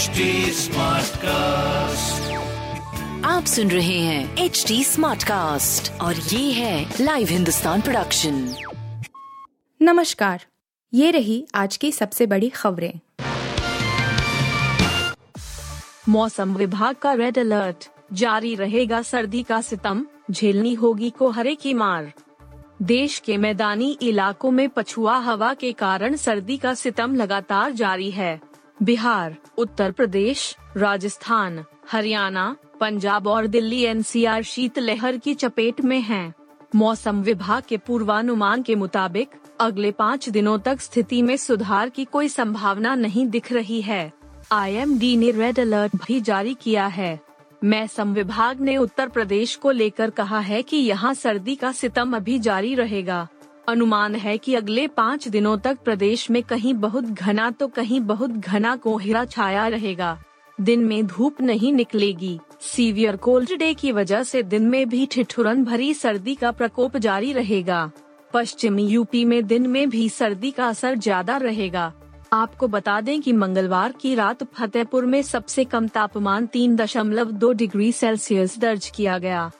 HD cast आप सुन रहे हैं एच डी स्मार्ट कास्ट और ये है लाइव हिंदुस्तान प्रोडक्शन नमस्कार ये रही आज की सबसे बड़ी खबरें। मौसम विभाग का रेड अलर्ट जारी रहेगा सर्दी का सितम झेलनी होगी कोहरे की मार। देश के मैदानी इलाकों में पछुआ हवा के कारण सर्दी का सितम लगातार जारी है। बिहार, उत्तर प्रदेश, राजस्थान, हरियाणा, पंजाब और दिल्ली एनसीआर शीतलहर की चपेट में हैं। मौसम विभाग के पूर्वानुमान के मुताबिक, अगले पाँच दिनों तक स्थिति में सुधार की कोई संभावना नहीं दिख रही है। आईएमडी ने रेड अलर्ट भी जारी किया है। मौसम विभाग ने उत्तर प्रदेश को लेकर कहा है कि यहाँ सर्दी का सितम अभी जारी रहेगा। अनुमान है कि अगले पाँच दिनों तक प्रदेश में कहीं बहुत घना तो कहीं बहुत घना कोहरा छाया रहेगा। दिन में धूप नहीं निकलेगी। सीवियर कोल्ड डे की वजह से दिन में भी ठिठुरन भरी सर्दी का प्रकोप जारी रहेगा। पश्चिमी यूपी में दिन में भी सर्दी का असर ज़्यादा रहेगा। आपको बता दें कि मंगलवार की रात फतेहपुर में सबसे कम तापमान तीन दशमलव दो डिग्री सेल्सियस दर्ज किया गया।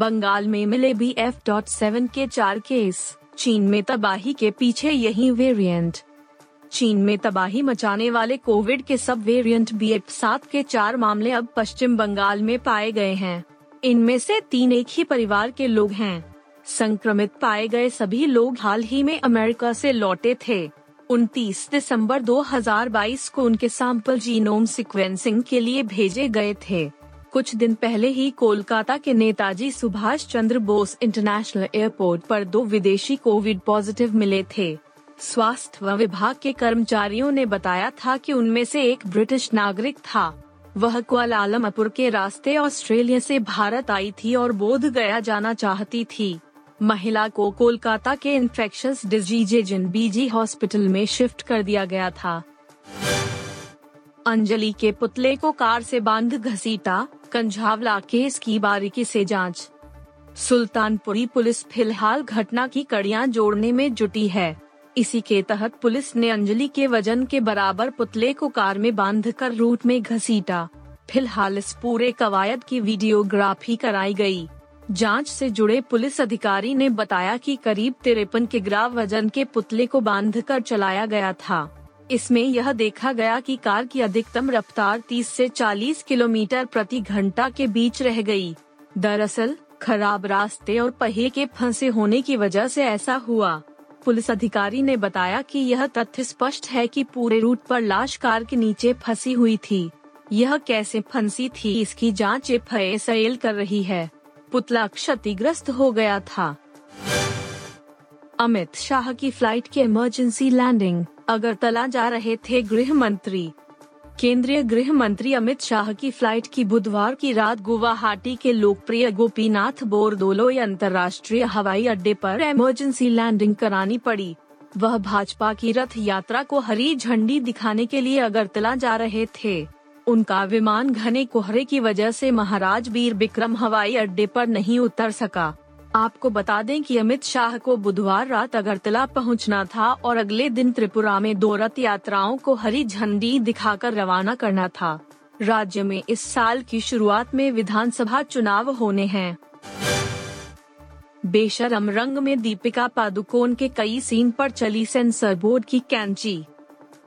बंगाल में मिले बी एफ़ डॉट सेवन के चार केस चीन में तबाही के पीछे यही वेरिएंट चीन में तबाही मचाने वाले कोविड के सब वेरिएंट बी एफ़ सात के चार मामले अब पश्चिम बंगाल में पाए गए हैं। इनमें से तीन एक ही परिवार के लोग हैं। संक्रमित पाए गए सभी लोग हाल ही में अमेरिका से लौटे थे। 29 दिसंबर 2022 को उनके सैंपल जीनोम सीक्वेंसिंग के लिए भेजे गए थे। कुछ दिन पहले ही कोलकाता के नेताजी सुभाष चंद्र बोस इंटरनेशनल एयरपोर्ट पर दो विदेशी कोविड पॉजिटिव मिले थे। स्वास्थ्य विभाग के कर्मचारियों ने बताया था कि उनमें से एक ब्रिटिश नागरिक था। वह कुआलालमपुर के रास्ते ऑस्ट्रेलिया से भारत आई थी और बोध गया जाना चाहती थी। महिला को कोलकाता के इन्फेक्शस डिजीजेज बीजी हॉस्पिटल में शिफ्ट कर दिया गया था। अंजलि के पुतले को कार से बाँध घसीटा कंझावला केस की बारीकी से जाँच। सुल्तानपुरी पुलिस फ़िलहाल घटना की कड़ियाँ जोड़ने में जुटी है। इसी के तहत पुलिस ने अंजलि के वज़न के बराबर पुतले को कार में बांधकर रूट में घसीटा। फ़िलहाल इस पूरे कवायद की वीडियोग्राफी कराई गई। जाँच से जुड़े पुलिस अधिकारी ने बताया कि करीब तिरपन किग्रा वज़न के पुतले को बांधकर चलाया गया था। इसमें यह देखा गया कि कार की अधिकतम रफ्तार 30 से 40 किलोमीटर प्रति घंटा के बीच रह गई। दरअसल, खराब रास्ते और पहिए के फंसे होने की वजह से ऐसा हुआ। पुलिस अधिकारी ने बताया कि यह तथ्य स्पष्ट है कि पूरे रूट पर लाश कार के नीचे फंसी हुई थी। यह कैसे फंसी थी, इसकी जाँच एफ़ कर रही है। पुतला क्षतिग्रस्त हो गया था। अमित शाह की फ़्लाइट की इमरजेंसी लैंडिंग अगरतला जा रहे थे गृह मंत्री। केंद्रीय गृह मंत्री अमित शाह की फ़्लाइट की बुधवार की रात गुवाहाटी के लोकप्रिय गोपीनाथ बोरदोलोई अंतर्राष्ट्रीय हवाई अड्डे पर इमरजेंसी लैंडिंग करानी पड़ी। वह भाजपा की रथ यात्रा को हरी झंडी दिखाने के लिए अगरतला जा रहे थे। उनका विमान घने कोहरे की वजह से महाराज वीर बिक्रम हवाई अड्डे पर नहीं उतर सका। आपको बता दें कि अमित शाह को बुधवार रात अगरतला पहुँचना था और अगले दिन त्रिपुरा में दो रथ यात्राओं को हरी झंडी दिखाकर रवाना करना था। राज्य में इस साल की शुरुआत में विधानसभा चुनाव होने हैं। बेशरम रंग में दीपिका पादुकोण के कई सीन पर चली सेंसर बोर्ड की कैंची।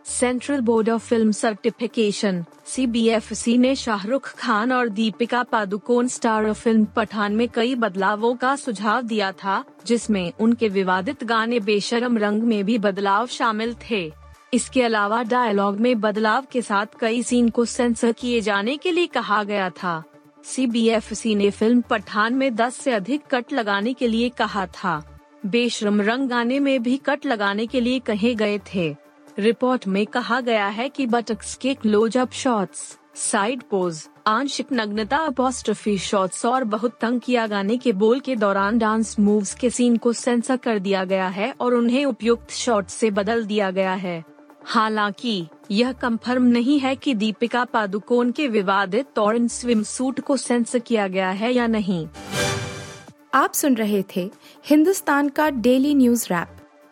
Central Board of Film Certification CBFC ने शाहरुख खान और दीपिका पादुकोण स्टार फ़िल्म पठान में कई बदलावों का सुझाव दिया था, जिसमें उनके विवादित गाने बेशरम रंग में भी बदलाव शामिल थे। इसके अलावा डायलॉग में बदलाव के साथ कई सीन को सेंसर किए जाने के लिए कहा गया था। सीबीएफसी ने फ़िल्म पठान में 10 से अधिक कट लगाने के लिए कहा था। बेशरम रंग गाने में भी कट लगाने के लिए कहे गए थे। रिपोर्ट में कहा गया है कि बटक्स के close up shots, side pose आंशिक नग्नता अपोस्ट्रफी शॉट्स और बहुत तंग किया गाने के बोल के दौरान डांस मूव्स के सीन को सेंसर कर दिया गया है और उन्हें उपयुक्त शॉट से बदल दिया गया है। हालाँकि यह कंफर्म नहीं है कि दीपिका पादुकोण के विवादित ऑरेंज स्विम सूट को सेंसर किया गया है या नहीं। आप सुन रहे थे हिंदुस्तान का डेली न्यूज़ रैप